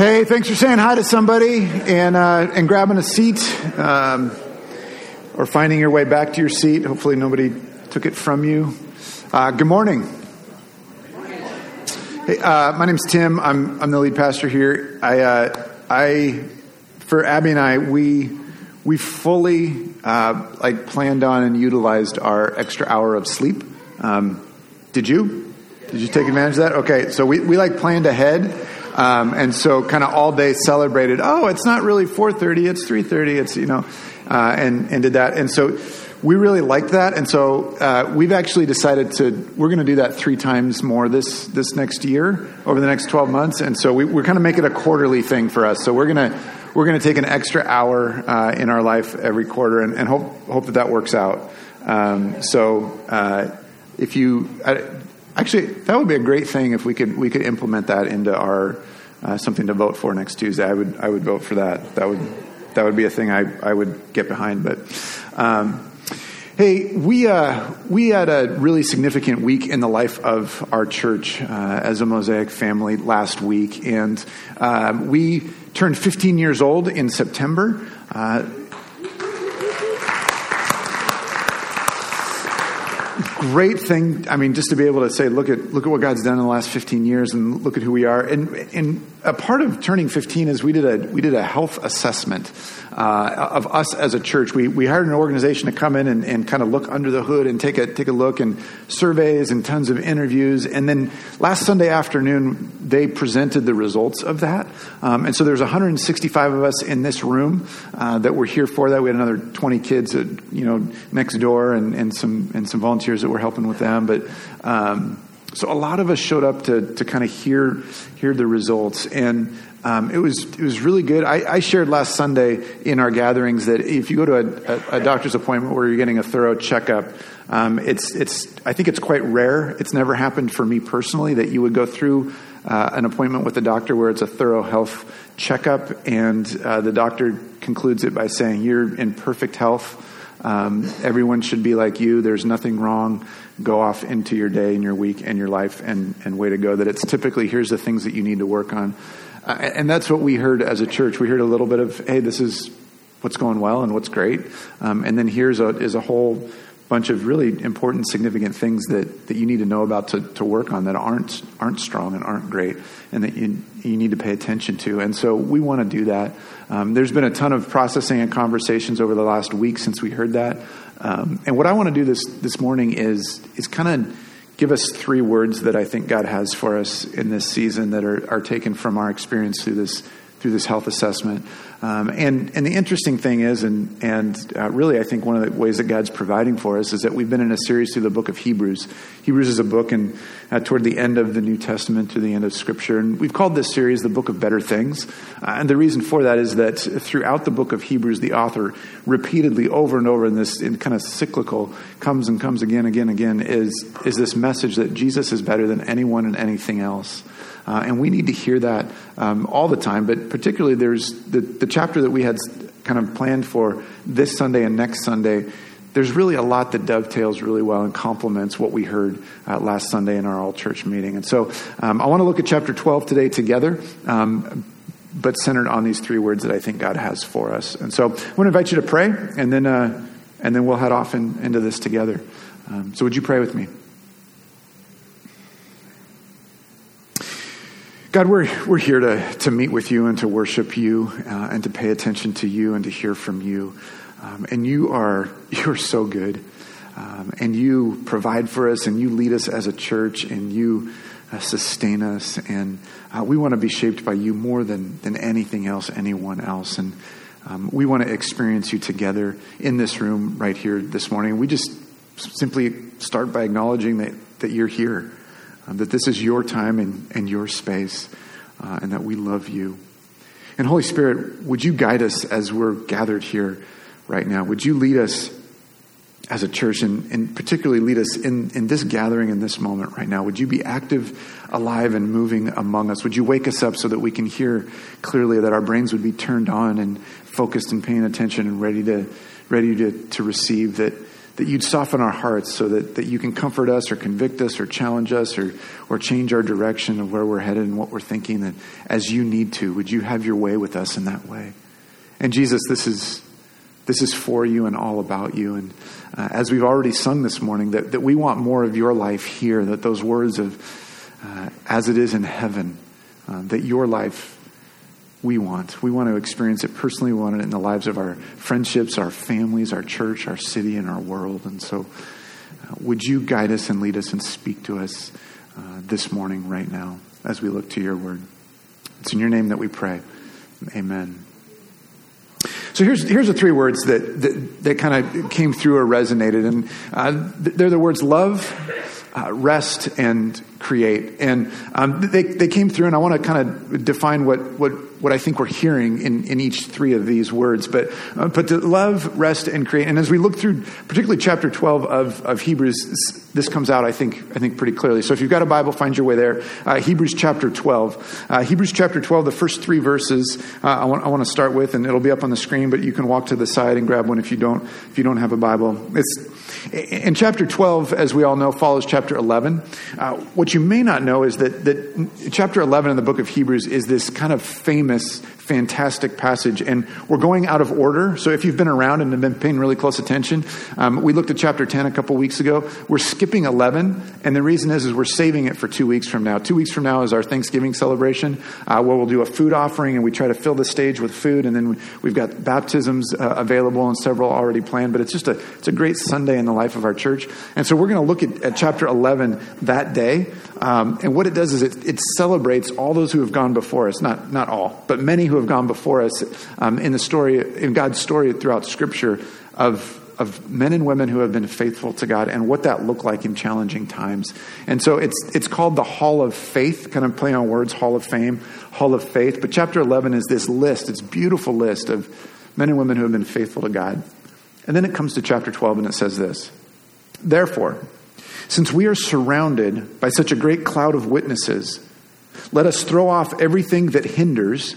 Hey, thanks for saying hi to somebody and, uh, and grabbing a seat um, or finding your way back to your seat. Hopefully, nobody took it from you. Uh, good morning. Hey, uh, my name's Tim. I'm, I'm the lead pastor here. I, uh, I, for Abby and I, we, we fully uh, like planned on and utilized our extra hour of sleep. Um, did you? Did you take advantage of that? Okay, so we, we like planned ahead. Um, and so kind of all day celebrated, oh, it's not really 4.30, it's 3.30, it's, you know, uh, and, and did that. And so we really liked that. And so uh, we've actually decided to, we're going to do that three times more this, this next year, over the next 12 months. And so we, we're kind of making it a quarterly thing for us. So we're going to, we're going to take an extra hour uh, in our life every quarter and, and, hope, hope that that works out. Um, so uh, if you, Actually, that would be a great thing if we could we could implement that into our uh, something to vote for next Tuesday. I would I would vote for that. That would that would be a thing I, I would get behind. But um, hey, we uh, we had a really significant week in the life of our church uh, as a Mosaic family last week, and uh, we turned 15 years old in September. Uh, great thing. I mean, just to be able to say, look at look at what God's done in the last 15 years, and look at who we are. And and a part of turning 15 is we did a we did a health assessment uh, of us as a church. We we hired an organization to come in and, and kind of look under the hood and take a take a look and surveys and tons of interviews. And then last Sunday afternoon, they presented the results of that. Um, and so there's 165 of us in this room uh, that were here for that. We had another 20 kids, at, you know, next door, and, and some and some volunteers that were helping with them. But um, so a lot of us showed up to to kind of hear hear the results and. Um, it was it was really good. I, I, shared last Sunday in our gatherings that if you go to a, a, a doctor's appointment where you're getting a thorough checkup, um, it's it's I think it's quite rare. It's never happened for me personally that you would go through uh, an appointment with a doctor where it's a thorough health checkup, and uh, the doctor concludes it by saying you're in perfect health. Um, everyone should be like you. There's nothing wrong. Go off into your day and your week and your life and, and way to go. That it's typically here's the things that you need to work on. And that's what we heard as a church. We heard a little bit of, hey, this is what's going well and what's great. Um, and then here's a, is a whole bunch of really important, significant things that, that you need to know about to, to work on that aren't, aren't strong and aren't great and that you, you need to pay attention to. And so we want to do that. Um, there's been a ton of processing and conversations over the last week since we heard that. Um, and what I want to do this, this morning is, is kind of give us three words that I think God has for us in this season that are, are taken from our experience through this through this health assessment. Um, and and the interesting thing is, and and uh, really, I think one of the ways that God's providing for us is that we've been in a series through the book of Hebrews. Hebrews is a book, and uh, toward the end of the New Testament, to the end of Scripture, and we've called this series the Book of Better Things. Uh, and the reason for that is that throughout the book of Hebrews, the author repeatedly, over and over, in this in kind of cyclical, comes and comes again, again, again, is is this message that Jesus is better than anyone and anything else. Uh, and we need to hear that um, all the time, but particularly there's the, the chapter that we had kind of planned for this Sunday and next Sunday. There's really a lot that dovetails really well and complements what we heard uh, last Sunday in our all church meeting. And so um, I want to look at chapter 12 today together. Um, but centered on these three words that I think God has for us. And so I want to invite you to pray, and then, uh, and then we'll head off in, into this together. Um, so would you pray with me? God, we're, we're here to, to meet with you and to worship you uh, and to pay attention to you and to hear from you. Um, and you are, you're so good. Um, and you provide for us and you lead us as a church and you uh, sustain us. And uh, we want to be shaped by you more than, than anything else, anyone else. And um, we want to experience you together in this room right here this morning. We just simply start by acknowledging that, that you're here um, that this is your time and, and your space, uh, and that we love you. And Holy Spirit, would you guide us as we're gathered here right now? Would you lead us as a church, and, and particularly lead us in, in this gathering, in this moment right now? Would you be active, alive, and moving among us? Would you wake us up so that we can hear clearly, that our brains would be turned on and focused and paying attention and ready to, ready to, to receive that, that you'd soften our hearts so that, that you can comfort us or convict us or challenge us or, or change our direction of where we're headed and what we're thinking, that as you need to, would you have your way with us in that way? And Jesus, this is, this is for you and all about you. And uh, as we've already sung this morning, that, that we want more of your life here, that those words of, uh, as it is in heaven, uh, that your life we want. We want to experience it personally. We want it in the lives of our friendships, our families, our church, our city, and our world. And so, uh, would you guide us and lead us and speak to us uh, this morning, right now, as we look to your word? It's in your name that we pray. Amen. So here's here's the three words that that, that kind of came through or resonated, and uh, they're the words love, uh, rest, and create. And um, they, they came through, and I want to kind of define what, what, what I think we're hearing in, in each three of these words. But, uh, but to love, rest, and create. And as we look through, particularly chapter 12 of, of Hebrews, this comes out, I think, I think pretty clearly. So if you've got a Bible, find your way there. Uh, Hebrews chapter 12. Uh, Hebrews chapter 12, the first three verses uh, I, want, I want to start with, and it'll be up on the screen, but you can walk to the side and grab one if you don't, if you don't have a Bible. It's, in chapter 12, as we all know, follows chapter 11. Uh, what you may not know is that, that chapter 11 in the book of Hebrews is this kind of famous fantastic passage. And we're going out of order. So if you've been around and have been paying really close attention, um, we looked at chapter 10 a couple weeks ago. We're skipping 11. And the reason is, is we're saving it for two weeks from now. Two weeks from now is our Thanksgiving celebration, uh, where we'll do a food offering and we try to fill the stage with food. And then we've got baptisms uh, available and several already planned. But it's just a, it's a great Sunday in the life of our church. And so we're going to look at, at, chapter 11 that day. Um, and what it does is it, it celebrates all those who have gone before us. Not, not all, but many who have gone before us um, in the story, in God's story throughout Scripture of of men and women who have been faithful to God and what that looked like in challenging times. And so it's it's called the Hall of Faith, kind of play on words, Hall of Fame, Hall of Faith. But chapter 11 is this list, it's beautiful list of men and women who have been faithful to God. And then it comes to chapter 12 and it says this. Therefore, since we are surrounded by such a great cloud of witnesses, let us throw off everything that hinders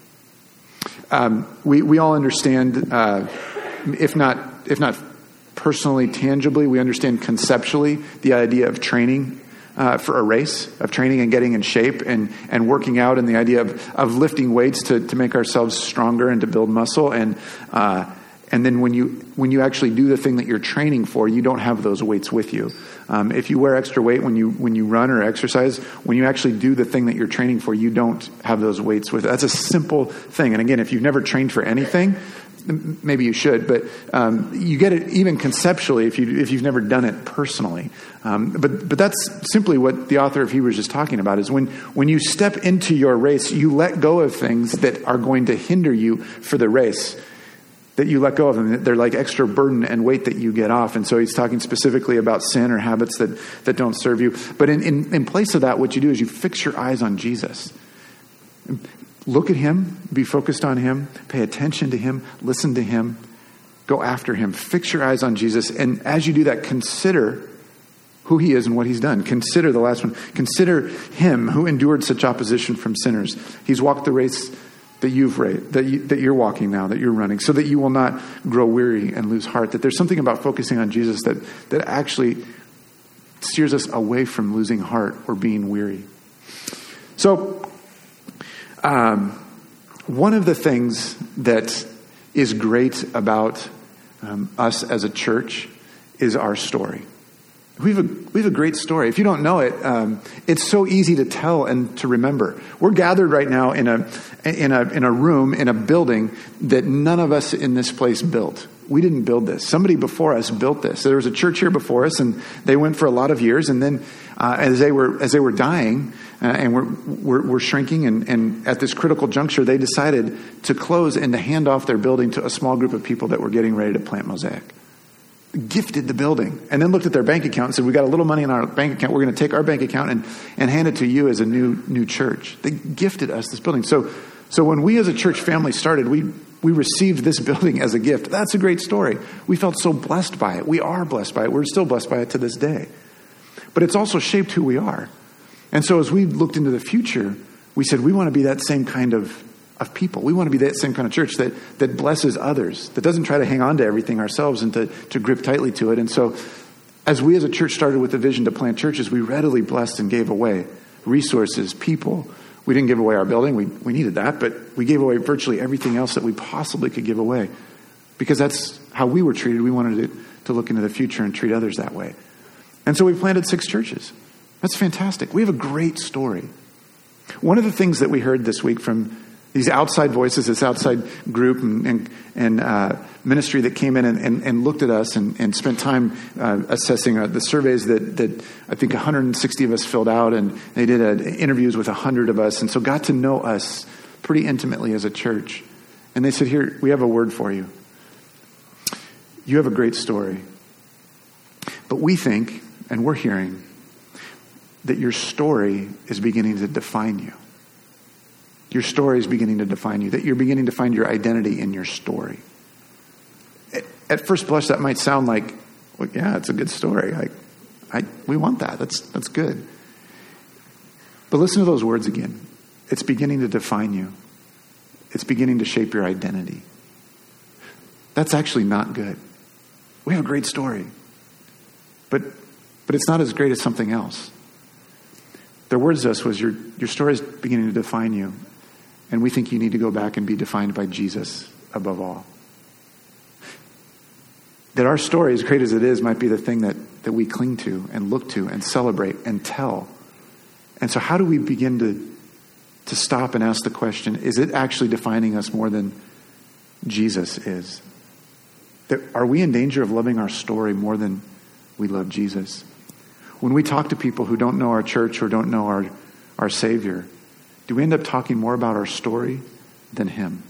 Um, we, we all understand, uh, if not if not personally, tangibly, we understand conceptually the idea of training uh, for a race, of training and getting in shape and, and working out, and the idea of, of lifting weights to, to make ourselves stronger and to build muscle. And, uh, and then when you, when you actually do the thing that you're training for, you don't have those weights with you. Um, if you wear extra weight when you when you run or exercise, when you actually do the thing that you're training for, you don't have those weights with. That's a simple thing. And again, if you've never trained for anything, maybe you should, but um, you get it even conceptually if you if you've never done it personally. Um, but but that's simply what the author of Hebrews is talking about. Is when when you step into your race, you let go of things that are going to hinder you for the race that you let go of them. They're like extra burden and weight that you get off. And so he's talking specifically about sin or habits that, that don't serve you. But in, in, in place of that, what you do is you fix your eyes on Jesus. Look at him, be focused on him, pay attention to him, listen to him, go after him. Fix your eyes on Jesus. And as you do that, consider who he is and what he's done. Consider the last one. Consider him who endured such opposition from sinners. He's walked the race that you've that, you, that you're walking now, that you're running, so that you will not grow weary and lose heart. That there's something about focusing on Jesus that, that actually steers us away from losing heart or being weary. So, um, one of the things that is great about um, us as a church is our story. We have, a, we have a great story. If you don't know it, um, it's so easy to tell and to remember. We're gathered right now in a, in, a, in a room, in a building that none of us in this place built. We didn't build this. Somebody before us built this. There was a church here before us, and they went for a lot of years. And then, uh, as they were as they were dying uh, and were, were, were shrinking, and, and at this critical juncture, they decided to close and to hand off their building to a small group of people that were getting ready to plant Mosaic. Gifted the building and then looked at their bank account and said, We got a little money in our bank account. We're going to take our bank account and, and hand it to you as a new, new church. They gifted us this building. So, so when we as a church family started, we, we received this building as a gift. That's a great story. We felt so blessed by it. We are blessed by it. We're still blessed by it to this day. But it's also shaped who we are. And so as we looked into the future, we said, we want to be that same kind of of people. We want to be that same kind of church that, that blesses others, that doesn't try to hang on to everything ourselves and to, to grip tightly to it. And so, as we as a church started with the vision to plant churches, we readily blessed and gave away resources, people. We didn't give away our building, we, we needed that, but we gave away virtually everything else that we possibly could give away because that's how we were treated. We wanted to, to look into the future and treat others that way. And so we planted six churches. That's fantastic. We have a great story. One of the things that we heard this week from these outside voices, this outside group and, and, and uh, ministry that came in and, and, and looked at us and, spent time uh, assessing uh, the surveys that, that I think 160 of us filled out, and they did uh, interviews with 100 of us, and so got to know us pretty intimately as a church. And they said, Here, we have a word for you. You have a great story. But we think, and we're hearing, that your story is beginning to define you. Your story is beginning to define you, that you're beginning to find your identity in your story. At first blush, that might sound like, well, yeah, it's a good story. Like, I, we want that. That's, that's good. But listen to those words again. It's beginning to define you, it's beginning to shape your identity. That's actually not good. We have a great story, but, but it's not as great as something else. Their words to us was, your, your story is beginning to define you, and we think you need to go back and be defined by Jesus above all. That our story, as great as it is, might be the thing that, that we cling to and look to and celebrate and tell. And so, how do we begin to, to stop and ask the question is it actually defining us more than Jesus is? That, are we in danger of loving our story more than we love Jesus? When we talk to people who don't know our church or don't know our, our Savior, do we end up talking more about our story than Him?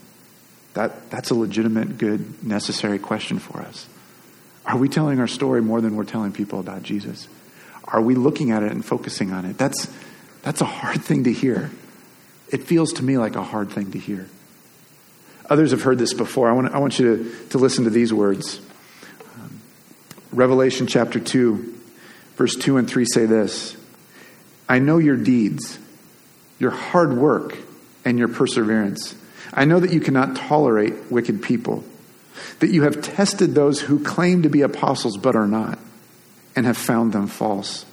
That, that's a legitimate, good, necessary question for us. Are we telling our story more than we're telling people about Jesus? Are we looking at it and focusing on it? That's, that's a hard thing to hear. It feels to me like a hard thing to hear. Others have heard this before. I want, I want you to, to listen to these words. Um, Revelation chapter 2, verse 2 and 3 say this I know your deeds your hard work, and your perseverance. I know that you cannot tolerate wicked people, that you have tested those who claim to be apostles but are not, and have found them false.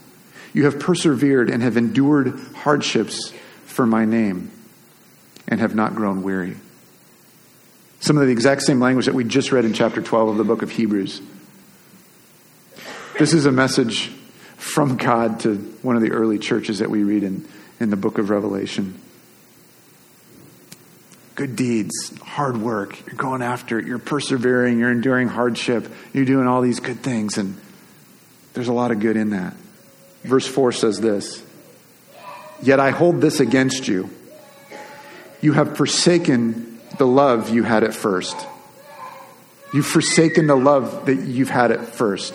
You have persevered and have endured hardships for my name, and have not grown weary. Some of the exact same language that we just read in chapter 12 of the book of Hebrews. This is a message from God to one of the early churches that we read in in the book of Revelation. Good deeds, hard work, you're going after it, you're persevering, you're enduring hardship, you're doing all these good things, and there's a lot of good in that. Verse 4 says this Yet I hold this against you. You have forsaken the love you had at first. You've forsaken the love that you've had at first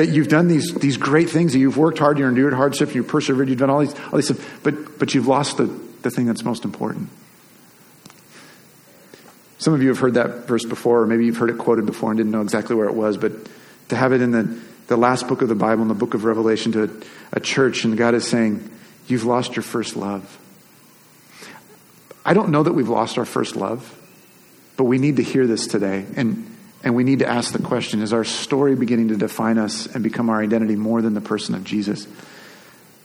that you've done these, these great things, that you've worked hard, you've endured hardship, you've persevered, you've done all these, all these stuff, but, but you've lost the, the thing that's most important. Some of you have heard that verse before, or maybe you've heard it quoted before and didn't know exactly where it was, but to have it in the, the last book of the Bible, in the book of Revelation, to a, a church, and God is saying, You've lost your first love. I don't know that we've lost our first love, but we need to hear this today. And and we need to ask the question is our story beginning to define us and become our identity more than the person of Jesus?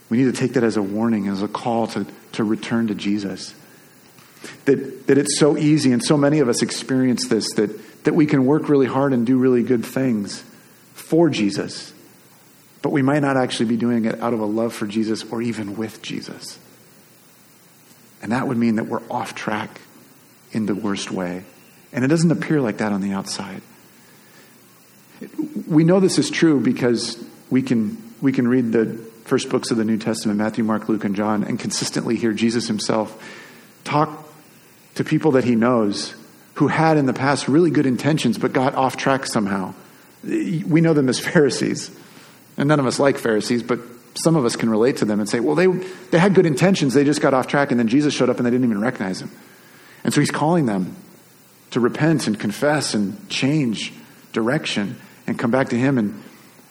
We need to take that as a warning, as a call to, to return to Jesus. That, that it's so easy, and so many of us experience this, that, that we can work really hard and do really good things for Jesus, but we might not actually be doing it out of a love for Jesus or even with Jesus. And that would mean that we're off track in the worst way. And it doesn't appear like that on the outside. We know this is true because we can, we can read the first books of the New Testament Matthew, Mark, Luke, and John and consistently hear Jesus himself talk to people that he knows who had in the past really good intentions but got off track somehow. We know them as Pharisees. And none of us like Pharisees, but some of us can relate to them and say, well, they, they had good intentions. They just got off track, and then Jesus showed up and they didn't even recognize him. And so he's calling them to repent and confess and change direction and come back to him and,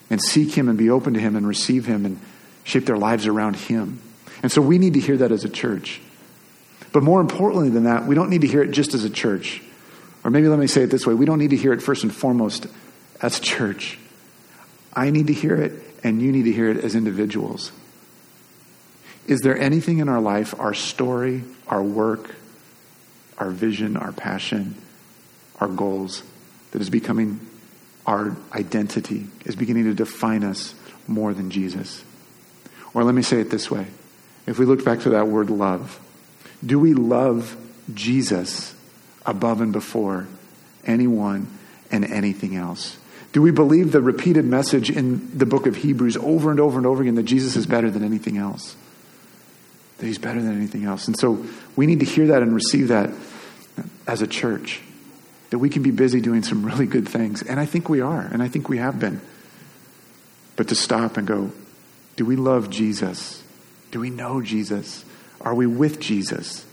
and seek him and be open to him and receive him and shape their lives around him. And so we need to hear that as a church. But more importantly than that, we don't need to hear it just as a church. Or maybe let me say it this way we don't need to hear it first and foremost as a church. I need to hear it, and you need to hear it as individuals. Is there anything in our life, our story, our work, our vision, our passion, our goals, that is becoming our identity, is beginning to define us more than Jesus? Or let me say it this way if we look back to that word love, do we love Jesus above and before anyone and anything else? Do we believe the repeated message in the book of Hebrews over and over and over again that Jesus is better than anything else? That he's better than anything else. And so we need to hear that and receive that as a church. That we can be busy doing some really good things. And I think we are, and I think we have been. But to stop and go, do we love Jesus? Do we know Jesus? Are we with Jesus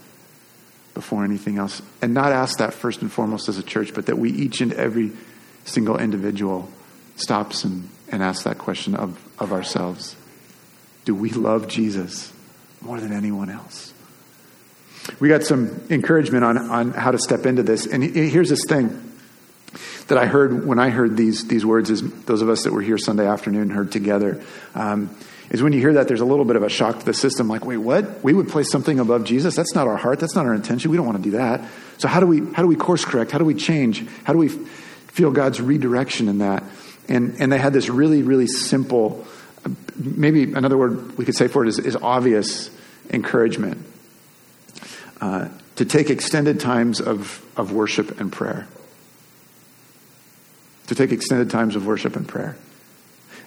before anything else? And not ask that first and foremost as a church, but that we each and every single individual stops and, and asks that question of, of ourselves. Do we love Jesus more than anyone else? We got some encouragement on, on how to step into this. And here's this thing that I heard when I heard these, these words, as those of us that were here Sunday afternoon heard together. Um, is when you hear that, there's a little bit of a shock to the system like, wait, what? We would place something above Jesus? That's not our heart. That's not our intention. We don't want to do that. So, how do we, how do we course correct? How do we change? How do we feel God's redirection in that? And, and they had this really, really simple, maybe another word we could say for it is, is obvious encouragement uh, to take extended times of, of worship and prayer. To take extended times of worship and prayer.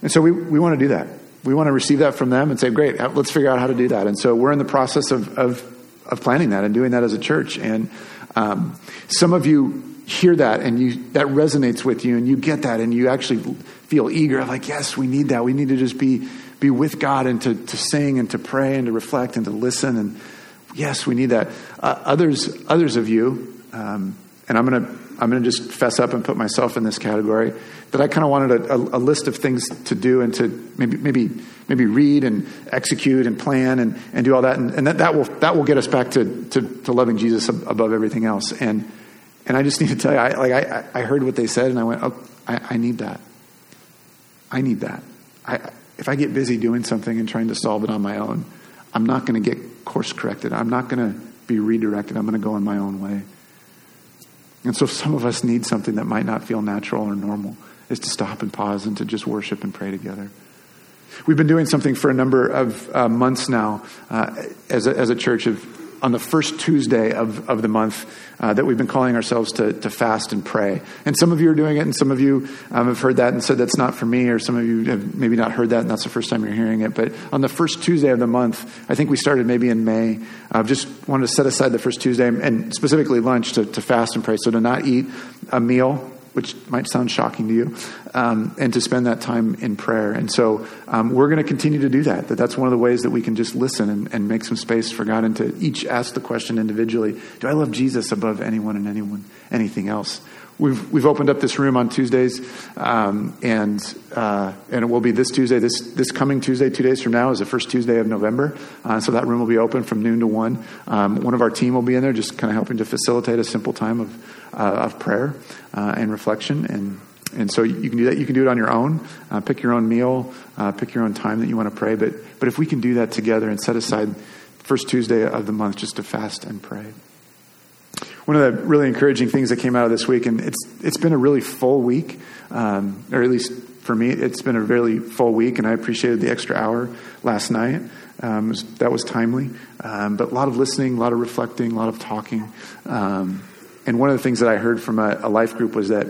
And so we, we want to do that we want to receive that from them and say, great, let's figure out how to do that. And so we're in the process of, of, of planning that and doing that as a church. And um, some of you hear that and you that resonates with you and you get that and you actually feel eager like yes we need that we need to just be be with god and to, to sing and to pray and to reflect and to listen and yes we need that. Uh, others others of you um, and i'm gonna i'm gonna just fess up and put myself in this category that I kind of wanted a, a, a, list of things to do and to maybe maybe maybe read and execute and plan and, and do all that and, and that, that will that will get us back to, to, to loving Jesus above everything else. And and I just need to tell you I like I, I heard what they said and I went oh I, I need that. I need that. I, if I get busy doing something and trying to solve it on my own I'm not going to get course corrected. I'm not going to be redirected. I'm going to go in my own way. And so some of us need something that might not feel natural or normal is to stop and pause and to just worship and pray together. We've been doing something for a number of uh, months now uh, as, a, as a church of on the first Tuesday of, of the month uh, that we've been calling ourselves to, to fast and pray. And some of you are doing it, and some of you um, have heard that and said that's not for me, or some of you have maybe not heard that, and that's the first time you're hearing it. But on the first Tuesday of the month, I think we started maybe in May, uh, just wanted to set aside the first Tuesday and specifically lunch to, to fast and pray. So to not eat a meal which might sound shocking to you, um, and to spend that time in prayer. And so um, we're going to continue to do that. That that's one of the ways that we can just listen and, and, make some space for God and to each ask the question individually: Do I love Jesus above anyone and anyone anything else? We've we've opened up this room on Tuesdays, um, and uh, and it will be this Tuesday. This this coming Tuesday, two days from now, is the first Tuesday of November. Uh, so that room will be open from noon to one. Um, one of our team will be in there, just kind of helping to facilitate a simple time of uh, of prayer uh, and reflection. And and so you can do that. You can do it on your own. Uh, pick your own meal. Uh, pick your own time that you want to pray. But but if we can do that together and set aside first Tuesday of the month just to fast and pray one of the really encouraging things that came out of this week, and it's it's been a really full week, um, or at least for me, it's been a really full week, and I appreciated the extra hour last night. Um, was, that was timely, um, but a lot of listening, a lot of reflecting, a lot of talking. Um, and one of the things that I heard from a, a life group was that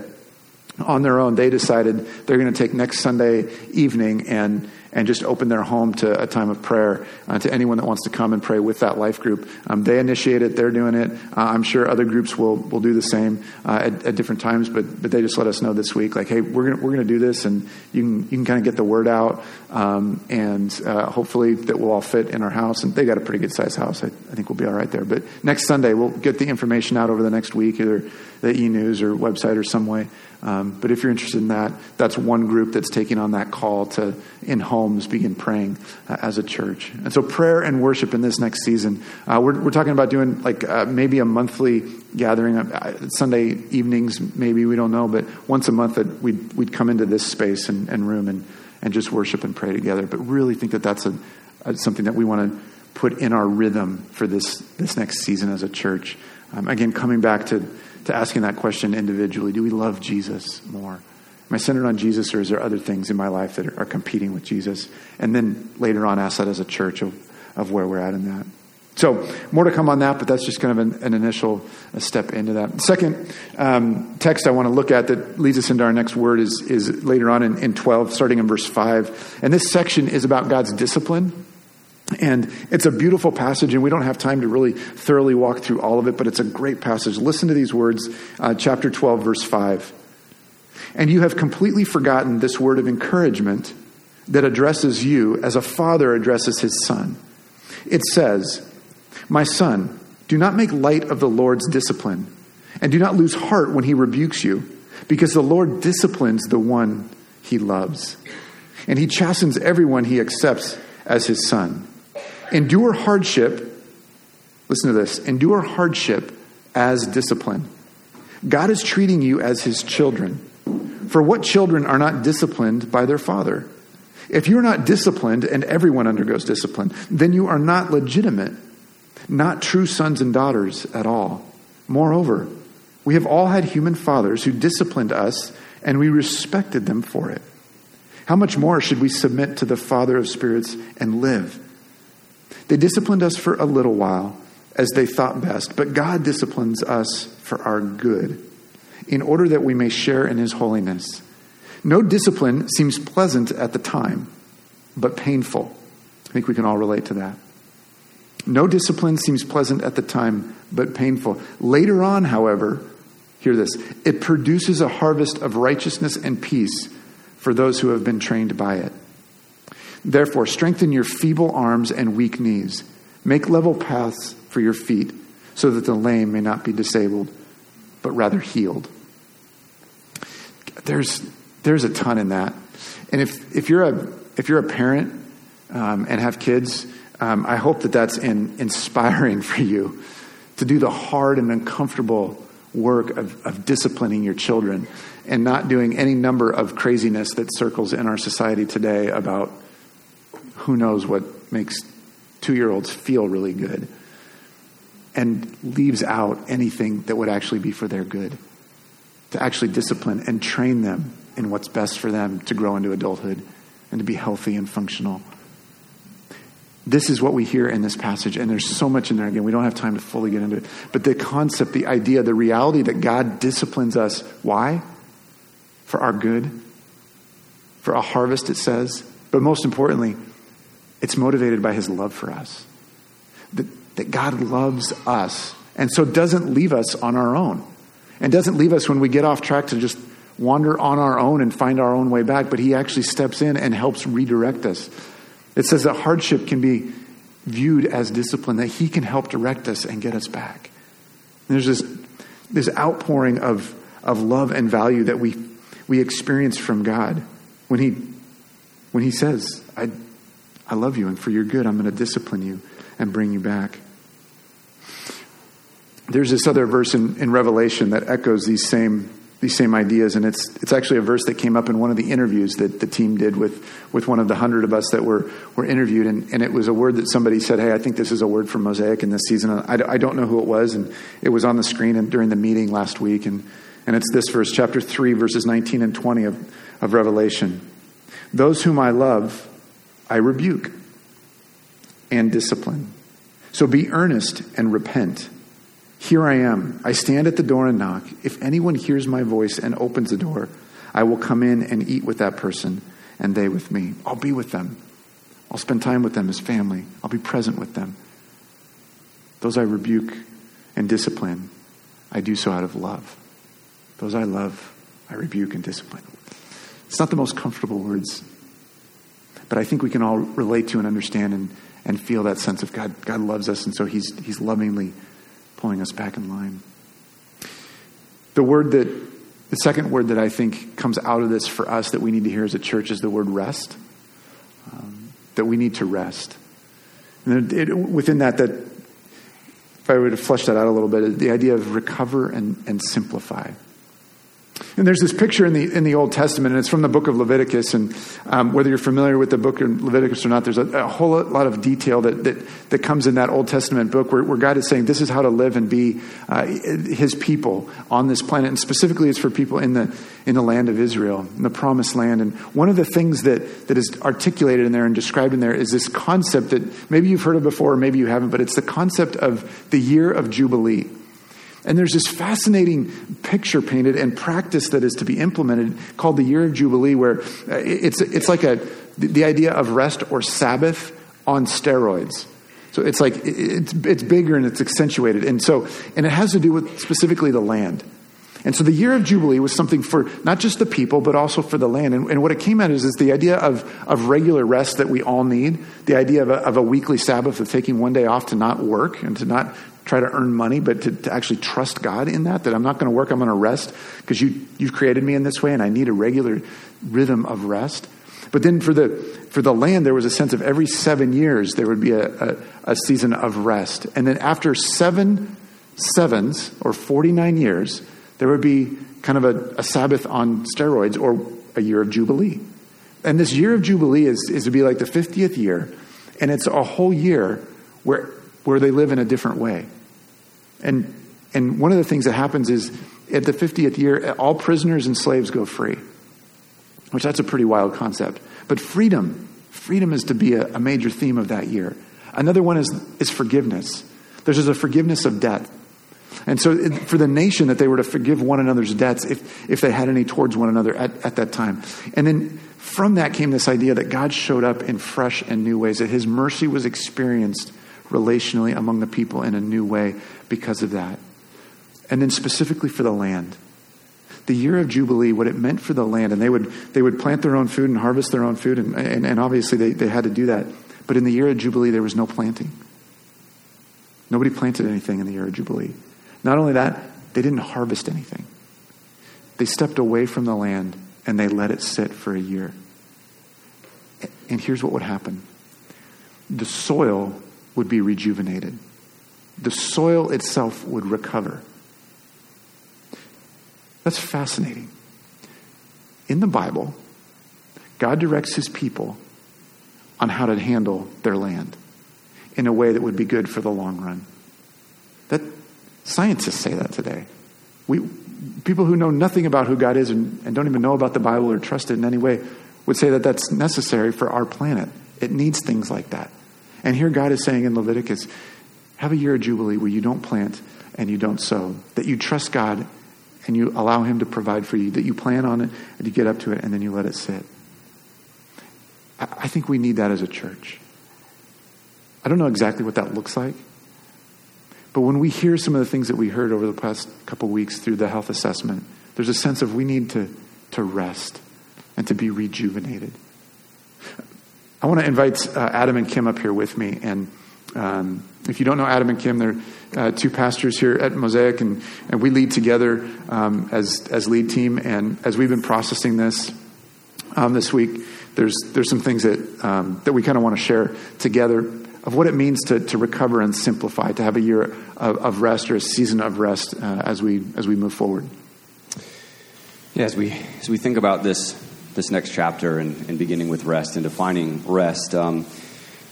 on their own, they decided they're going to take next Sunday evening and and just open their home to a time of prayer uh, to anyone that wants to come and pray with that life group. Um, they initiate it, they're doing it. Uh, I'm sure other groups will, will do the same uh, at, at, different times, but, but they just let us know this week, like, hey, we're going we're gonna do this, and you can, you can kind of get the word out, um, and uh, hopefully that will all fit in our house. And they got a pretty good sized house. I, I think we'll be all right there. But next Sunday, we'll get the information out over the next week, either the e news or website or some way. Um, but if you're interested in that, that's one group that's taking on that call to, in homes, begin praying uh, as a church. And so, prayer and worship in this next season, uh, we're, we're talking about doing like uh, maybe a monthly gathering, uh, Sunday evenings, maybe, we don't know, but once a month that we'd, we'd come into this space and, and room and, and just worship and pray together. But really think that that's a, a something that we want to put in our rhythm for this, this next season as a church. Um, again, coming back to to asking that question individually do we love Jesus more? Am I centered on Jesus, or is there other things in my life that are competing with Jesus? And then later on, ask that as a church of, of where we're at in that. So, more to come on that, but that's just kind of an, an initial step into that. Second um, text I want to look at that leads us into our next word is, is later on in, in 12, starting in verse 5. And this section is about God's discipline. And it's a beautiful passage, and we don't have time to really thoroughly walk through all of it, but it's a great passage. Listen to these words, uh, chapter 12, verse 5. And you have completely forgotten this word of encouragement that addresses you as a father addresses his son. It says, My son, do not make light of the Lord's discipline, and do not lose heart when he rebukes you, because the Lord disciplines the one he loves, and he chastens everyone he accepts as his son. Endure hardship. Listen to this endure hardship as discipline. God is treating you as his children. For what children are not disciplined by their father? If you're not disciplined, and everyone undergoes discipline, then you are not legitimate, not true sons and daughters at all. Moreover, we have all had human fathers who disciplined us, and we respected them for it. How much more should we submit to the Father of spirits and live? They disciplined us for a little while as they thought best, but God disciplines us for our good, in order that we may share in his holiness. No discipline seems pleasant at the time, but painful. I think we can all relate to that. No discipline seems pleasant at the time, but painful. Later on, however, hear this it produces a harvest of righteousness and peace for those who have been trained by it. Therefore, strengthen your feeble arms and weak knees. Make level paths for your feet, so that the lame may not be disabled, but rather healed. There's, there's a ton in that. And if, if, you're, a, if you're a parent um, and have kids, um, I hope that that's in, inspiring for you to do the hard and uncomfortable work of, of disciplining your children and not doing any number of craziness that circles in our society today about who knows what makes two year olds feel really good and leaves out anything that would actually be for their good. To actually discipline and train them in what's best for them to grow into adulthood and to be healthy and functional. This is what we hear in this passage, and there's so much in there. Again, we don't have time to fully get into it. But the concept, the idea, the reality that God disciplines us. Why? For our good, for a harvest, it says. But most importantly, it's motivated by his love for us. That, that God loves us and so doesn't leave us on our own. And doesn't leave us when we get off track to just wander on our own and find our own way back, but he actually steps in and helps redirect us. It says that hardship can be viewed as discipline, that he can help direct us and get us back. And there's this, this outpouring of, of love and value that we, we experience from God when he, when he says, I, I love you, and for your good, I'm going to discipline you and bring you back. There's this other verse in, in Revelation that echoes these same these same ideas, and it's it's actually a verse that came up in one of the interviews that the team did with with one of the hundred of us that were were interviewed, and, and it was a word that somebody said, "Hey, I think this is a word from Mosaic in this season." I, I don't know who it was, and it was on the screen and during the meeting last week, and and it's this verse, chapter three, verses nineteen and twenty of of Revelation. Those whom I love, I rebuke and discipline. So be earnest and repent. Here I am. I stand at the door and knock. If anyone hears my voice and opens the door, I will come in and eat with that person, and they with me. I'll be with them. I'll spend time with them as family. I'll be present with them. Those I rebuke and discipline, I do so out of love. Those I love, I rebuke and discipline. It's not the most comfortable words, but I think we can all relate to and understand and, and feel that sense of God. God loves us, and so He's, he's lovingly pulling us back in line. The word that, the second word that I think comes out of this for us that we need to hear as a church is the word rest. Um, that we need to rest. And it, it, within that, that if I were to flesh that out a little bit, the idea of recover and, and simplify. And there's this picture in the in the Old Testament, and it's from the book of Leviticus. And um, whether you're familiar with the book of Leviticus or not, there's a, a, whole lot of detail that, that, that comes in that Old Testament book where, where God is saying this is how to live and be uh, His people on this planet, and specifically it's for people in the in the land of Israel, in the Promised Land. And one of the things that that is articulated in there and described in there is this concept that maybe you've heard of before, or maybe you haven't, but it's the concept of the year of Jubilee. And there's this fascinating picture painted and practice that is to be implemented called the year of Jubilee, where uh, it's, it's like a, the idea of rest or Sabbath on steroids. So it's like, it's, it's bigger and it's accentuated. And so, and it has to do with specifically the land. And so the year of Jubilee was something for not just the people, but also for the land. And, and what it came out is, is the idea of, of regular rest that we all need, the idea of a, of a weekly Sabbath of taking one day off to not work and to not try to earn money, but to, to actually trust God in that, that I'm not going to work, I'm going to rest because you, you've created me in this way and I need a regular rhythm of rest. But then for the, for the land, there was a sense of every seven years there would be a, a, a season of rest. And then after seven sevens, or 49 years, there would be kind of a, a Sabbath on steroids or a year of Jubilee. And this year of Jubilee is, is to be like the 50th year, and it's a whole year where where they live in a different way. And, and one of the things that happens is at the 50th year, all prisoners and slaves go free, which that's a pretty wild concept. But freedom, freedom is to be a, a major theme of that year. Another one is, is forgiveness. There's just a forgiveness of debt. And so, for the nation, that they were to forgive one another's debts if, if they had any towards one another at, at that time. And then from that came this idea that God showed up in fresh and new ways, that his mercy was experienced relationally among the people in a new way because of that. And then specifically for the land. The year of Jubilee, what it meant for the land, and they would, they would plant their own food and harvest their own food, and, and, and obviously they, they had to do that. But in the year of Jubilee, there was no planting. Nobody planted anything in the year of Jubilee. Not only that, they didn't harvest anything. They stepped away from the land and they let it sit for a year. And here's what would happen the soil would be rejuvenated, the soil itself would recover. That's fascinating. In the Bible, God directs his people on how to handle their land in a way that would be good for the long run. That scientists say that today. We people who know nothing about who God is and, and don't even know about the Bible or trust it in any way would say that that's necessary for our planet. It needs things like that. And here God is saying in Leviticus, have a year of Jubilee where you don't plant and you don't sow, that you trust God and you allow Him to provide for you, that you plan on it and you get up to it and then you let it sit. I think we need that as a church. I don't know exactly what that looks like, but when we hear some of the things that we heard over the past couple weeks through the health assessment, there's a sense of we need to, to rest and to be rejuvenated. I want to invite uh, Adam and Kim up here with me. And um, if you don't know Adam and Kim, they're uh, two pastors here at Mosaic, and, and we lead together um, as, as lead team. And as we've been processing this um, this week, there's, there's some things that, um, that we kind of want to share together of what it means to, to recover and simplify, to have a year of, of rest or a season of rest uh, as, we, as we move forward. Yeah, as we, as we think about this this next chapter and, and beginning with rest and defining rest. Um,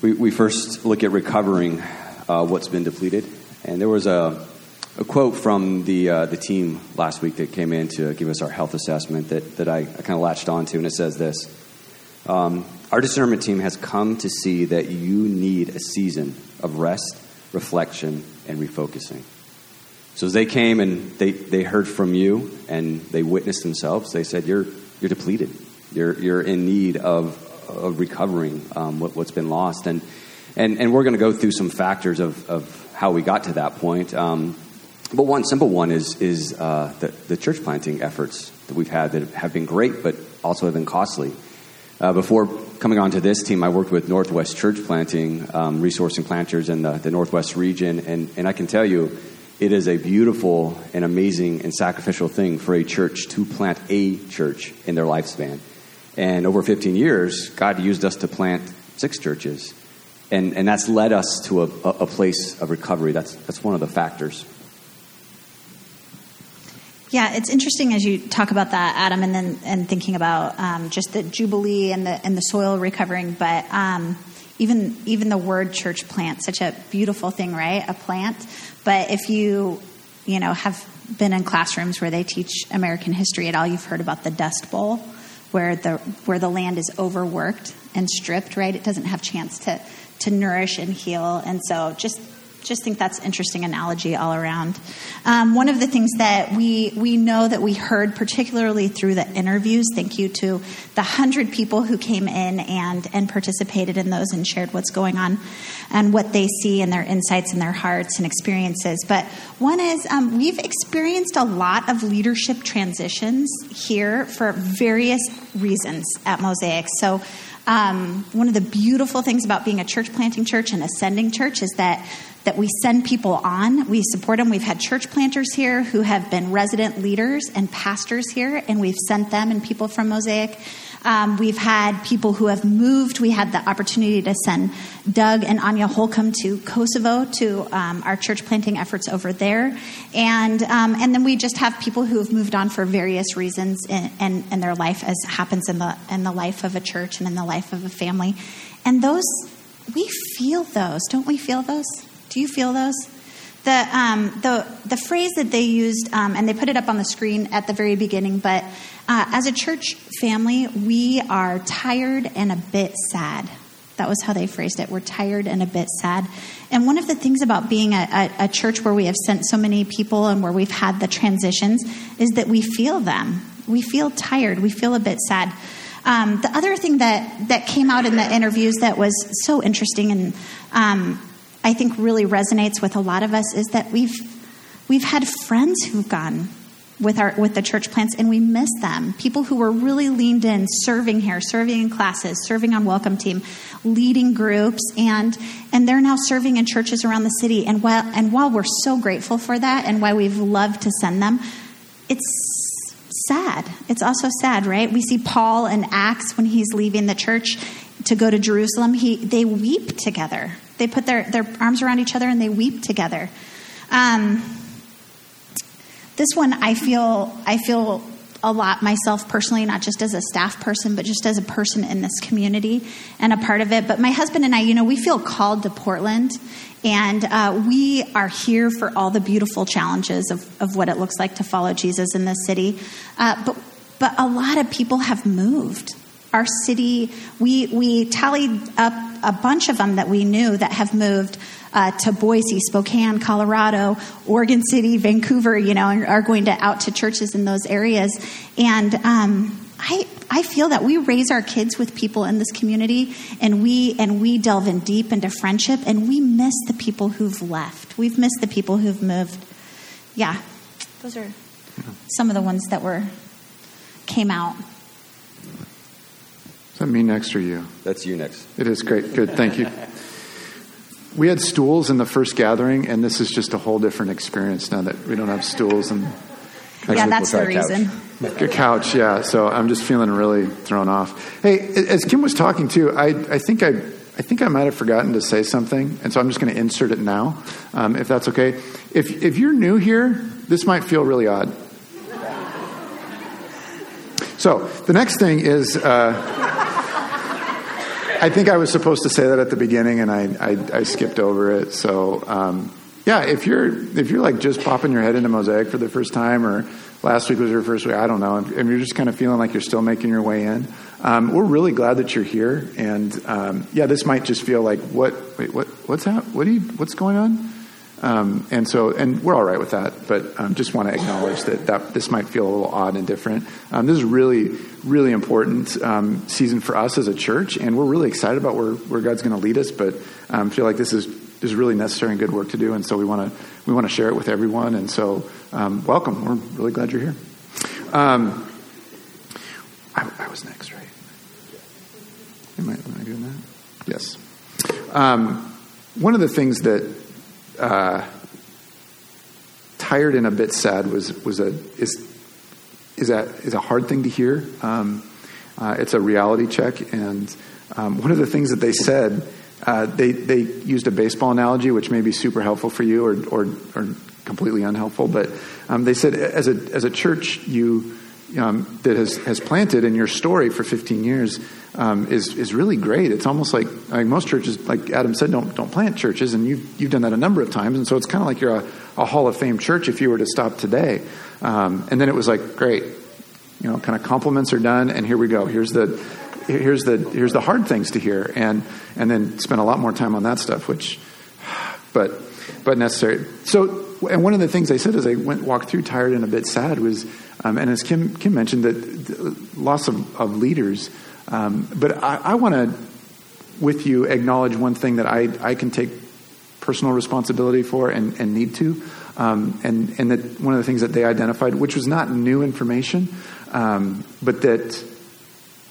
we, we, first look at recovering uh, what's been depleted. And there was a, a quote from the, uh, the team last week that came in to give us our health assessment that, that I, I kind of latched onto, and it says this um, Our discernment team has come to see that you need a season of rest, reflection, and refocusing. So as they came and they, they heard from you and they witnessed themselves, they said, You're, you're depleted. You're, you're in need of, of recovering um, what, has been lost. And, and, and we're going to go through some factors of, of how we got to that point. Um, but one simple one is, is uh, the, the church planting efforts that we've had that have been great, but also have been costly. Uh, before coming onto this team, I worked with Northwest Church Planting, um, resourcing planters in the, the Northwest region, and, and I can tell you, it is a beautiful and amazing and sacrificial thing for a church to plant a church in their lifespan. And over 15 years, God used us to plant six churches. And, and that's led us to a, a place of recovery. That's, that's one of the factors. Yeah, it's interesting as you talk about that, Adam, and then and thinking about um, just the jubilee and the and the soil recovering. But um, even even the word church plant, such a beautiful thing, right? A plant. But if you you know have been in classrooms where they teach American history at all, you've heard about the Dust Bowl, where the where the land is overworked and stripped, right? It doesn't have chance to to nourish and heal, and so just just think that's interesting analogy all around. Um, one of the things that we we know that we heard, particularly through the interviews, thank you to the hundred people who came in and and participated in those and shared what's going on and what they see and their insights and their hearts and experiences. But one is um, we've experienced a lot of leadership transitions here for various reasons at Mosaic. So. Um, one of the beautiful things about being a church planting church and ascending church is that that we send people on. We support them. We've had church planters here who have been resident leaders and pastors here, and we've sent them and people from Mosaic. Um, we've had people who have moved. We had the opportunity to send Doug and Anya Holcomb to Kosovo to um, our church planting efforts over there, and um, and then we just have people who have moved on for various reasons in, in, in their life, as happens in the in the life of a church and in the life of a family, and those we feel those, don't we? Feel those. Do you feel those? The, um, the, the phrase that they used, um, and they put it up on the screen at the very beginning, but uh, as a church family, we are tired and a bit sad. That was how they phrased it. We're tired and a bit sad. And one of the things about being a, a, a church where we have sent so many people and where we've had the transitions is that we feel them. We feel tired. We feel a bit sad. Um, the other thing that, that came out in the interviews that was so interesting and um, I think really resonates with a lot of us is that we've we've had friends who've gone with our with the church plants and we miss them. People who were really leaned in serving here serving in classes serving on welcome team leading groups and and they're now serving in churches around the city. And while and while we're so grateful for that and why we've loved to send them it's sad. It's also sad right? We see paul in acts when he's leaving the church to go to jerusalem. He they weep together they put their, their arms around each other and they weep together. Um, this one, I feel, I feel a lot myself personally, not just as a staff person, but just as a person in this community and a part of it. But my husband and I, you know, we feel called to Portland, and uh, we are here for all the beautiful challenges of, of what it looks like to follow Jesus in this city. Uh, but but a lot of people have moved our city, we, we tallied up a bunch of them that we knew that have moved uh, to Boise, Spokane, Colorado, Oregon City, Vancouver, you know, and are going to out to churches in those areas. And um, I, I feel that we raise our kids with people in this community and we and we delve in deep into friendship and we miss the people who've left. We've missed the people who've moved. Yeah. Those are some of the ones that were came out that me next or you? That's you next. It is great. Good. Thank you. we had stools in the first gathering, and this is just a whole different experience now that we don't have stools and. Yeah, that's the reason. A couch, yeah. So I'm just feeling really thrown off. Hey, as Kim was talking too, I, I think I, I think I might have forgotten to say something, and so I'm just going to insert it now, um, if that's okay. If if you're new here, this might feel really odd. So the next thing is. Uh, I think I was supposed to say that at the beginning, and I, I, I skipped over it. So, um, yeah, if you're if you're like just popping your head into Mosaic for the first time, or last week was your first week, I don't know, and you're just kind of feeling like you're still making your way in, um, we're really glad that you're here. And um, yeah, this might just feel like what wait what what's that? What do you what's going on? Um, and so, and we're all right with that, but um, just want to acknowledge that, that this might feel a little odd and different. Um, this is really, really important um, season for us as a church, and we're really excited about where, where God's going to lead us. But um, feel like this is is really necessary and good work to do, and so we want to we want to share it with everyone. And so, um, welcome. We're really glad you're here. I, I, was next, right? Am I, am I doing that? Yes. one of the things that uh, tired and a bit sad was was a is is a is a hard thing to hear. Um, uh, it's a reality check, and um, one of the things that they said, uh, they they used a baseball analogy, which may be super helpful for you, or or, or completely unhelpful. But um, they said, as a as a church, you um, that has has planted in your story for 15 years um, is is really great. It's almost like, like most churches, like Adam said, don't don't plant churches, and you've you've done that a number of times, and so it's kind of like you're a, a, Hall of Fame church if you were to stop today. Um, and then it was like, great, you know, kind of compliments are done, and here we go. Here's the here's the here's the hard things to hear, and and then spend a lot more time on that stuff, which, but but necessary. So, and one of the things I said as I went walked through, tired and a bit sad, was, um, and as Kim Kim mentioned, that loss of, of leaders. Um, but I, I want to, with you, acknowledge one thing that I, I can take personal responsibility for and, and need to. Um, and and that one of the things that they identified, which was not new information, um, but that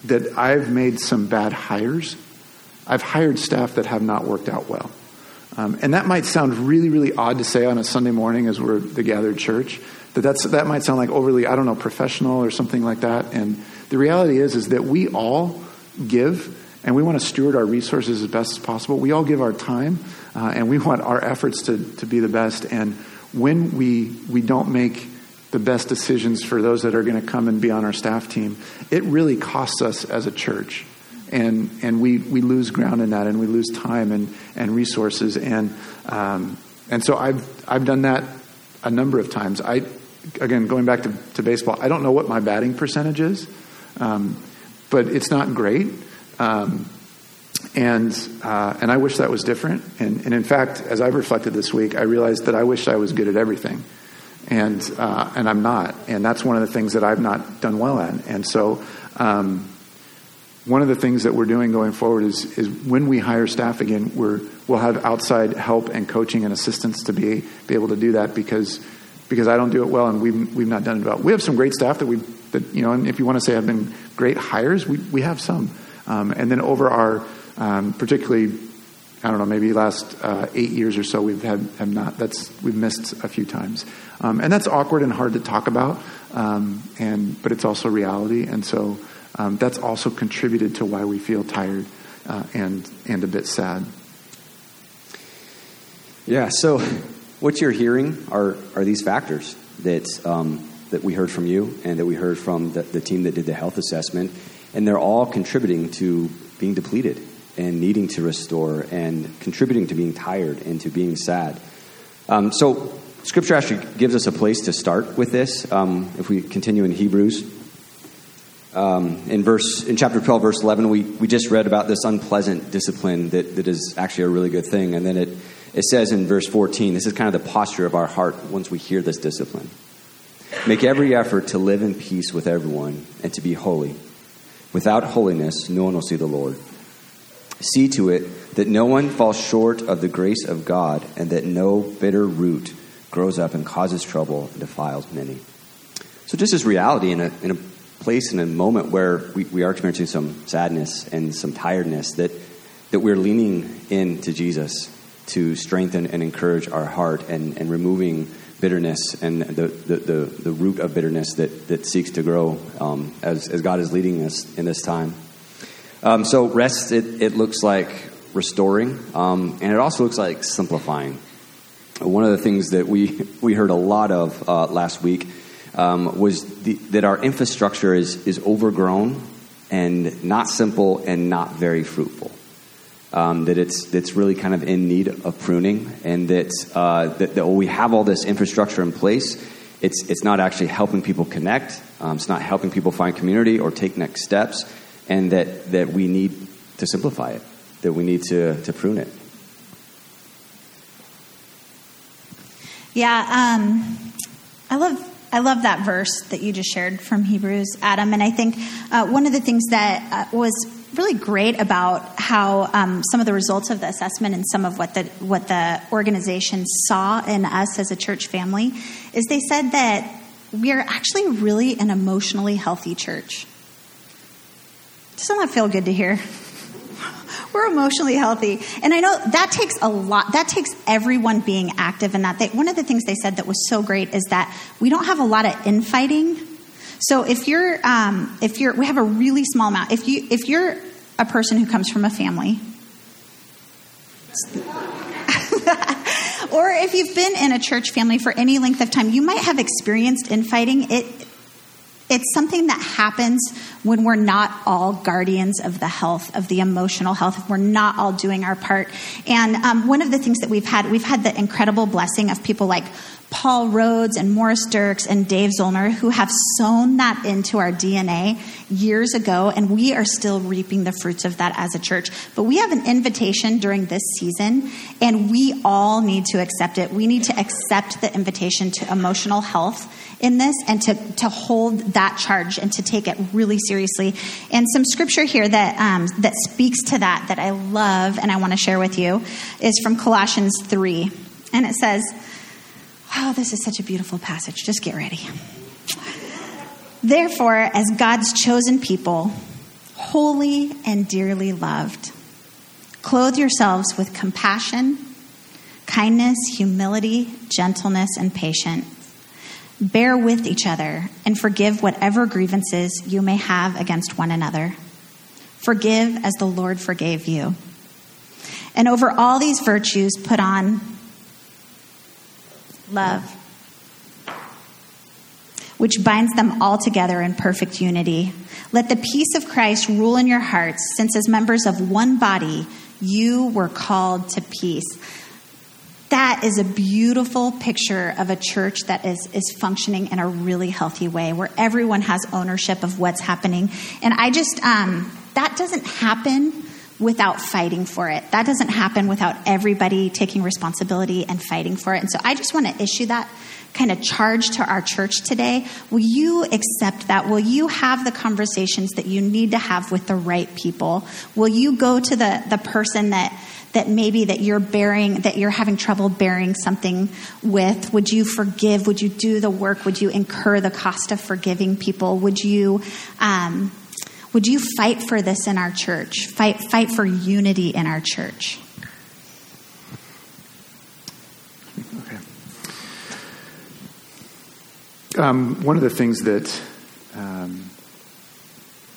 that I've made some bad hires. I've hired staff that have not worked out well. Um, and that might sound really, really odd to say on a Sunday morning as we're the gathered church. That that's, that might sound like overly, I don't know, professional or something like that. And the reality is, is that we all give and we want to steward our resources as best as possible. We all give our time uh, and we want our efforts to, to be the best. And when we, we don't make the best decisions for those that are going to come and be on our staff team, it really costs us as a church. And, and we, we lose ground in that and we lose time and, and resources. And, um, and so I've, I've done that a number of times. I, again, going back to, to baseball, I don't know what my batting percentage is, um, but it's not great. Um, and uh, and I wish that was different. And, and in fact, as I've reflected this week, I realized that I wish I was good at everything, and uh, and I'm not. And that's one of the things that I've not done well at. And so. Um, one of the things that we're doing going forward is, is when we hire staff again, we're, we'll have outside help and coaching and assistance to be, be able to do that because because I don't do it well and we've, we've not done it well. We have some great staff that we, that, you know, and if you want to say have been great hires, we, we have some. Um, and then over our, um, particularly, I don't know, maybe last uh, eight years or so, we've had have not. That's we've missed a few times, um, and that's awkward and hard to talk about. Um, and but it's also reality, and so um, that's also contributed to why we feel tired uh, and and a bit sad. Yeah. So what you're hearing are, are these factors that, um, that we heard from you and that we heard from the, the team that did the health assessment. And they're all contributing to being depleted and needing to restore and contributing to being tired and to being sad. Um, so, Scripture actually gives us a place to start with this. Um, if we continue in Hebrews, um, in verse in chapter 12, verse 11, we, we just read about this unpleasant discipline that, that is actually a really good thing. And then it it says in verse 14, this is kind of the posture of our heart once we hear this discipline. Make every effort to live in peace with everyone and to be holy. Without holiness, no one will see the Lord. See to it that no one falls short of the grace of God and that no bitter root grows up and causes trouble and defiles many. So, just as reality in a, in a place, in a moment where we, we are experiencing some sadness and some tiredness, that, that we're leaning into Jesus to strengthen and encourage our heart and, and removing bitterness and the, the, the, the, root of bitterness that, that seeks to grow um, as, as God is leading us in this time. Um, so, rest, it, it looks like restoring, um, and it also looks like simplifying. One of the things that we, we heard a lot of uh, last week um, was the, that our infrastructure is, is overgrown and not simple and not very fruitful um, that it's that's really kind of in need of pruning, and that, uh, that, that we have all this infrastructure in place, it's it's not actually helping people connect. Um, it's not helping people find community or take next steps, and that that we need to simplify it. That we need to to prune it. Yeah, um, I love I love that verse that you just shared from Hebrews, Adam. And I think uh, one of the things that uh, was really great about how um, some of the results of the assessment and some of what the what the organization saw in us as a church family is they said that we are actually really an emotionally healthy church. Doesn't that feel good to hear? We're emotionally healthy. And I know that takes a lot, that takes everyone being active in that. They, one of the things they said that was so great is that we don't have a lot of infighting. So if you're, um, if you're, we have a really small amount. If you, if you're a person who comes from a family, or if you've been in a church family for any length of time, you might have experienced infighting. It it's something that happens when we're not all guardians of the health, of the emotional health, if we're not all doing our part. And um, one of the things that we've had, we've had the incredible blessing of people like Paul Rhodes and Morris Dirks and Dave Zollner who have sown that into our DNA years ago, and we are still reaping the fruits of that as a church. But we have an invitation during this season, and we all need to accept it. We need to accept the invitation to emotional health in this and to, to hold that charge and to take it really seriously. And some scripture here that, um, that speaks to that that I love and I want to share with you is from Colossians 3. And it says, Oh, this is such a beautiful passage. Just get ready. Therefore, as God's chosen people, holy and dearly loved, clothe yourselves with compassion, kindness, humility, gentleness, and patience. Bear with each other and forgive whatever grievances you may have against one another. Forgive as the Lord forgave you. And over all these virtues, put on love, which binds them all together in perfect unity. Let the peace of Christ rule in your hearts, since as members of one body, you were called to peace. That is a beautiful picture of a church that is, is functioning in a really healthy way, where everyone has ownership of what's happening. And I just, um, that doesn't happen without fighting for it. That doesn't happen without everybody taking responsibility and fighting for it. And so I just want to issue that kind of charge to our church today. Will you accept that? Will you have the conversations that you need to have with the right people? Will you go to the, the person that that maybe that you're bearing that you're having trouble bearing something with would you forgive would you do the work would you incur the cost of forgiving people would you um, would you fight for this in our church? Fight, fight for unity in our church. Okay. Um, one of the things that um,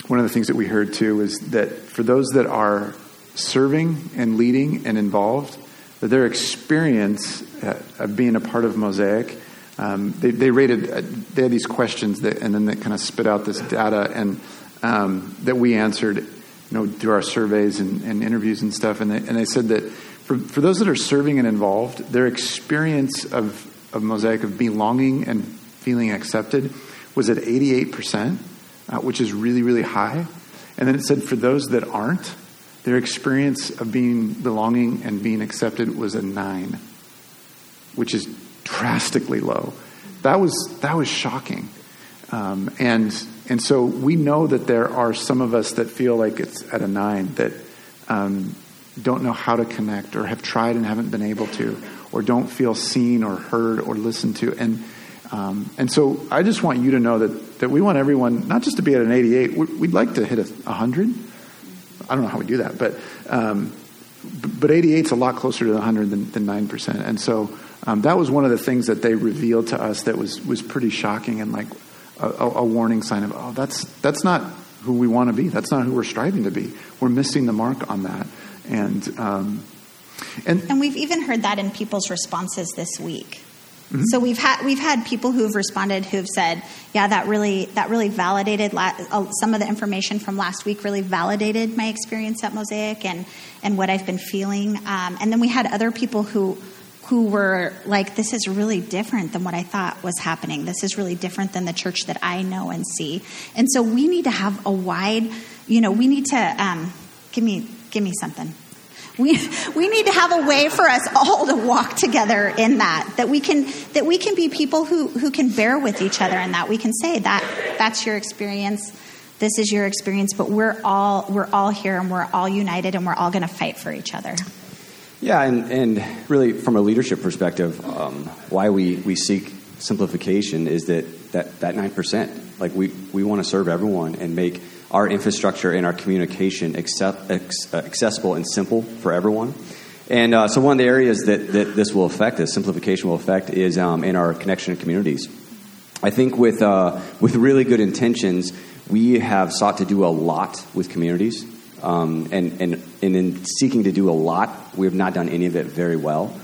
one of the things that we heard too is that for those that are serving and leading and involved, that their experience uh, of being a part of Mosaic, um, they, they, rated, uh, they had these questions that, and then they kind of spit out this data, and um, that we answered, you know, through our surveys and, and interviews and stuff. And they, and they said that for, for those that are serving and involved, their experience of, of Mosaic, of belonging and feeling accepted, was at 88%, uh, which is really, really high. And then it said for those that aren't, their experience of being belonging and being accepted was a nine, which is drastically low. That was that was shocking, um, and and so we know that there are some of us that feel like it's at a nine that um, don't know how to connect or have tried and haven't been able to, or don't feel seen or heard or listened to. And, um, and so I just want you to know that, that we want everyone not just to be at an 88, we'd like to hit a 100. I don't know how we do that, but, um, but 88 is a lot closer to the 100 than, than 9%. And so um, that was one of the things that they revealed to us that was, was pretty shocking and like, a, a warning sign of, oh, that's, that's not who we want to be. That's not who we're striving to be. We're missing the mark on that. And, um, and, and we've even heard that in people's responses this week. Mm-hmm. So we've had we've had people who've responded who've said, "Yeah, that really that really validated la- uh, some of the information from last week. Really validated my experience at Mosaic and and what I've been feeling." Um, and then we had other people who who were like, this is really different than what I thought was happening. This is really different than the church that I know and see. And so we need to have a wide, you know, we need to, um, give me, give me something. We, we need to have a way for us all to walk together in that, that we can, that we can be people who, who can bear with each other in that. We can say that that's your experience, this is your experience, but we're all, we're all here and we're all united and we're all going to fight for each other. Yeah, and, and really from a leadership perspective, um, why we, we seek simplification is that, that, that 9%, like we, we want to serve everyone and make our infrastructure and our communication accept, ex, accessible and simple for everyone. And uh, so, one of the areas that, that this will affect, this simplification will affect, is um, in our connection to communities. I think with, uh, with really good intentions, we have sought to do a lot with communities. Um, and, and, and in seeking to do a lot, we have not done any of it very well.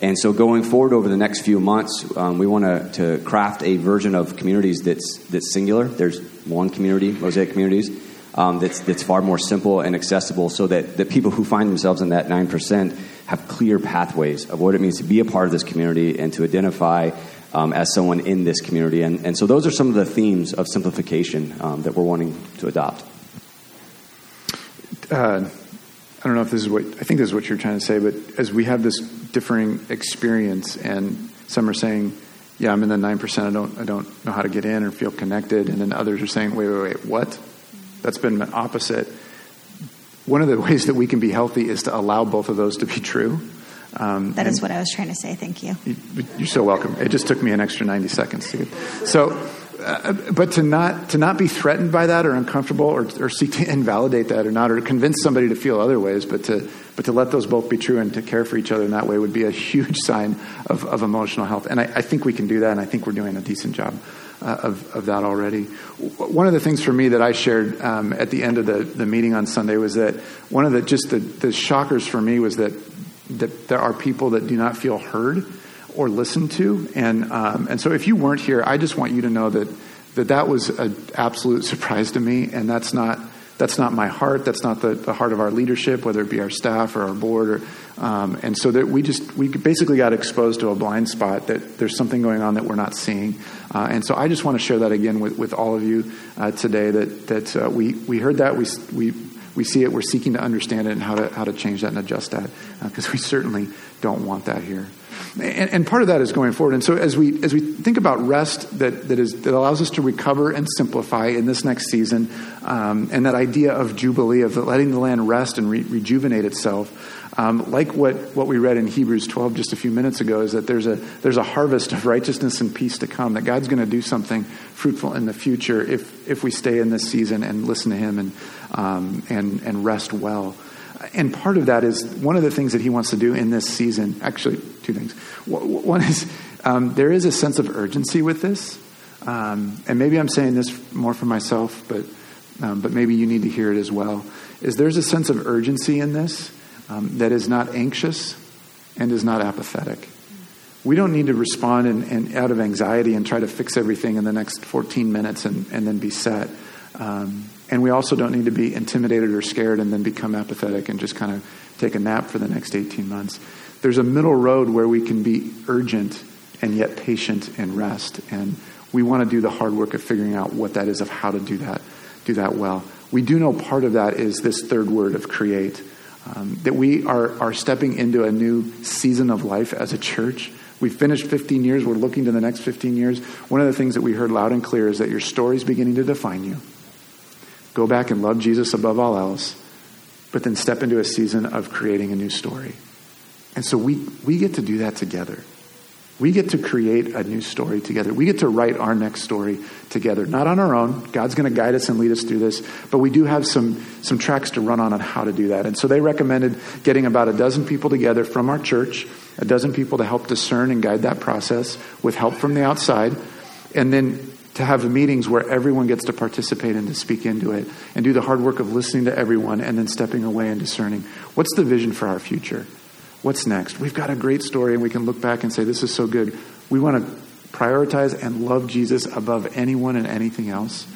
And so, going forward over the next few months, um, we want to craft a version of communities that's, that's singular. There's one community, Mosaic Communities, um, that's, that's far more simple and accessible so that, that people who find themselves in that 9% have clear pathways of what it means to be a part of this community and to identify um, as someone in this community. And, and so, those are some of the themes of simplification um, that we're wanting to adopt. Uh, I don't know if this is what I think this is what you're trying to say, but as we have this differing experience, and some are saying, "Yeah, I'm in the nine percent. I don't, I don't know how to get in or feel connected," and then others are saying, "Wait, wait, wait, what?" That's been the opposite. One of the ways that we can be healthy is to allow both of those to be true. Um, that is what I was trying to say. Thank you. You're so welcome. It just took me an extra 90 seconds to get. So uh, but to not to not be threatened by that or uncomfortable or, or seek to invalidate that or not or convince somebody to feel other ways, but to but to let those both be true and to care for each other in that way would be a huge sign of, of emotional health. And I, I think we can do that, and I think we're doing a decent job uh, of, of that already. One of the things for me that I shared um, at the end of the, the meeting on Sunday was that one of the just the, the shockers for me was that that there are people that do not feel heard or listened to. And, um, and so if you weren't here, I just want you to know that that, that was an absolute surprise to me. And that's not, that's not my heart. That's not the, the heart of our leadership, whether it be our staff or our board. Or, um, and so that we just, we basically got exposed to a blind spot that there's something going on that we're not seeing. Uh, and so I just want to share that again with, with all of you uh, today that, that uh, we, we heard that, we, we, we see it, we're seeking to understand it and how to, how to change that and adjust that because uh, we certainly don't want that here. And, and, part of that is going forward. And so as we as we think about rest that that is that allows us to recover and simplify in this next season, um, and that idea of jubilee of letting the land rest and re- rejuvenate itself. Um, like what, what we read in Hebrews 12 just a few minutes ago, is that there's a, there's a harvest of righteousness and peace to come, that God's going to do something fruitful in the future if, if we stay in this season and listen to Him and, um, and, and rest well and part of that is one of the things that he wants to do in this season. Actually, two things. One is um, there is a sense of urgency with this, um, and maybe I'm saying this more for myself, but um, but maybe you need to hear it as well. Is there's a sense of urgency in this um, that is not anxious and is not apathetic. We don't need to respond in, out of anxiety and try to fix everything in the next 14 minutes and, and then be set. Um, and we also don't need to be intimidated or scared and then become apathetic and just kind of take a nap for the next 18 months. There's a middle road where we can be urgent and yet patient and rest. And we want to do the hard work of figuring out what that is, of how to do that, do that well. We do know part of that is this third word of create. Um, that we are, are stepping into a new season of life as a church. We've finished 15 years. We're looking to the next 15 years. One of the things that we heard loud and clear is that your story is beginning to define you. Go back and love Jesus above all else, but then step into a season of creating a new story. And so we, we get to do that together. We get to create a new story together. We get to write our next story together, not on our own. God's going to guide us and lead us through this, but we do have some, some tracks to run on on how to do that. And so they recommended getting about a dozen people together from our church, a dozen people to help discern and guide that process with help from the outside, and then to have meetings where everyone gets to participate and to speak into it and do the hard work of listening to everyone and then stepping away and discerning what's the vision for our future? What's next? We've got a great story and we can look back and say, this is so good. We want to prioritize and love Jesus above anyone and anything else.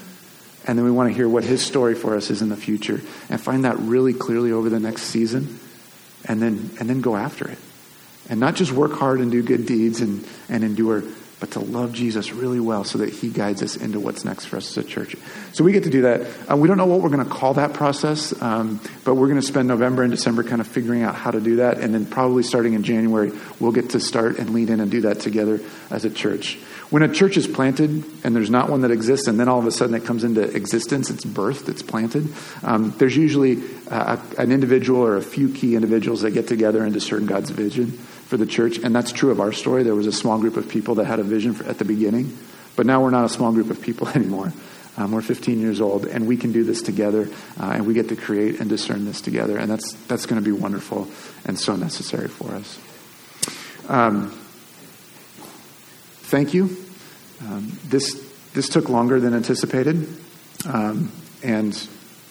And then we want to hear what his story for us is in the future and find that really clearly over the next season and then, and then go after it. And not just work hard and do good deeds and, and endure, but to love Jesus really well so that he guides us into what's next for us as a church. So we get to do that. Uh, we don't know what we're going to call that process, um, but we're going to spend November and December kind of figuring out how to do that. And then probably starting in January, we'll get to start and lead in and do that together as a church. When a church is planted and there's not one that exists, and then all of a sudden it comes into existence, it's birthed, it's planted, um, there's usually uh, an individual or a few key individuals that get together and discern God's vision for the church. And that's true of our story. There was a small group of people that had a vision for, at the beginning, but now we're not a small group of people anymore. Um, we're 15 years old, and we can do this together, uh, and we get to create and discern this together, and that's that's going to be wonderful and so necessary for us. Um, thank you. Um, this this took longer than anticipated, um, and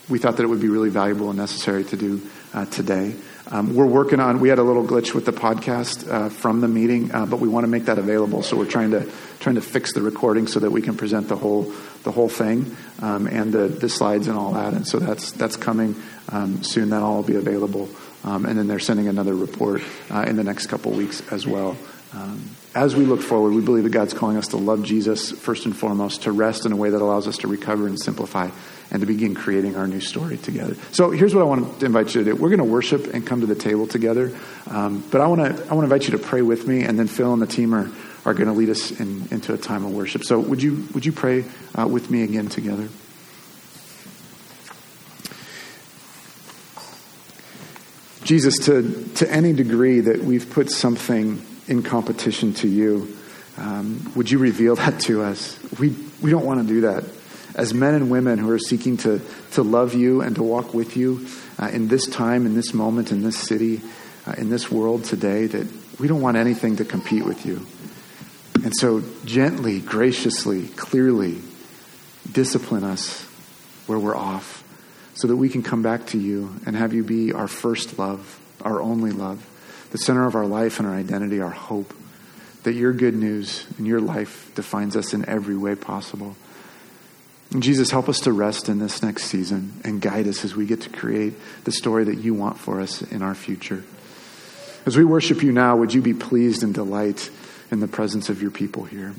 we thought that it would be really valuable and necessary to do uh, today. Um, we're working on. We had a little glitch with the podcast uh, from the meeting, uh, but we want to make that available. So we're trying to trying to fix the recording so that we can present the whole the whole thing um, and the, the slides and all that. And so that's that's coming um, soon. That all will be available. Um, and then they're sending another report uh, in the next couple weeks as well. Um, as we look forward, we believe that God's calling us to love Jesus first and foremost, to rest in a way that allows us to recover and simplify, and to begin creating our new story together. So here's what I want to invite you to do. We're going to worship and come to the table together, um, but I want to I want to invite you to pray with me, and then Phil and the team are are going to lead us in, into a time of worship. So would you would you pray uh, with me again together? Jesus, to, to any degree that we've put something in competition to you. Um, would you reveal that to us? We, we don't want to do that. As men and women who are seeking to, to love you and to walk with you uh, in this time, in this moment, in this city, uh, in this world today, that we don't want anything to compete with you. And so, gently, graciously, clearly, discipline us where we're off so that we can come back to you and have you be our first love, our only love the center of our life and our identity, our hope, that your good news and your life defines us in every way possible. Jesus, help us to rest in this next season and guide us as we get to create the story that you want for us in our future. As we worship you now, would you be pleased and delight in the presence of your people here?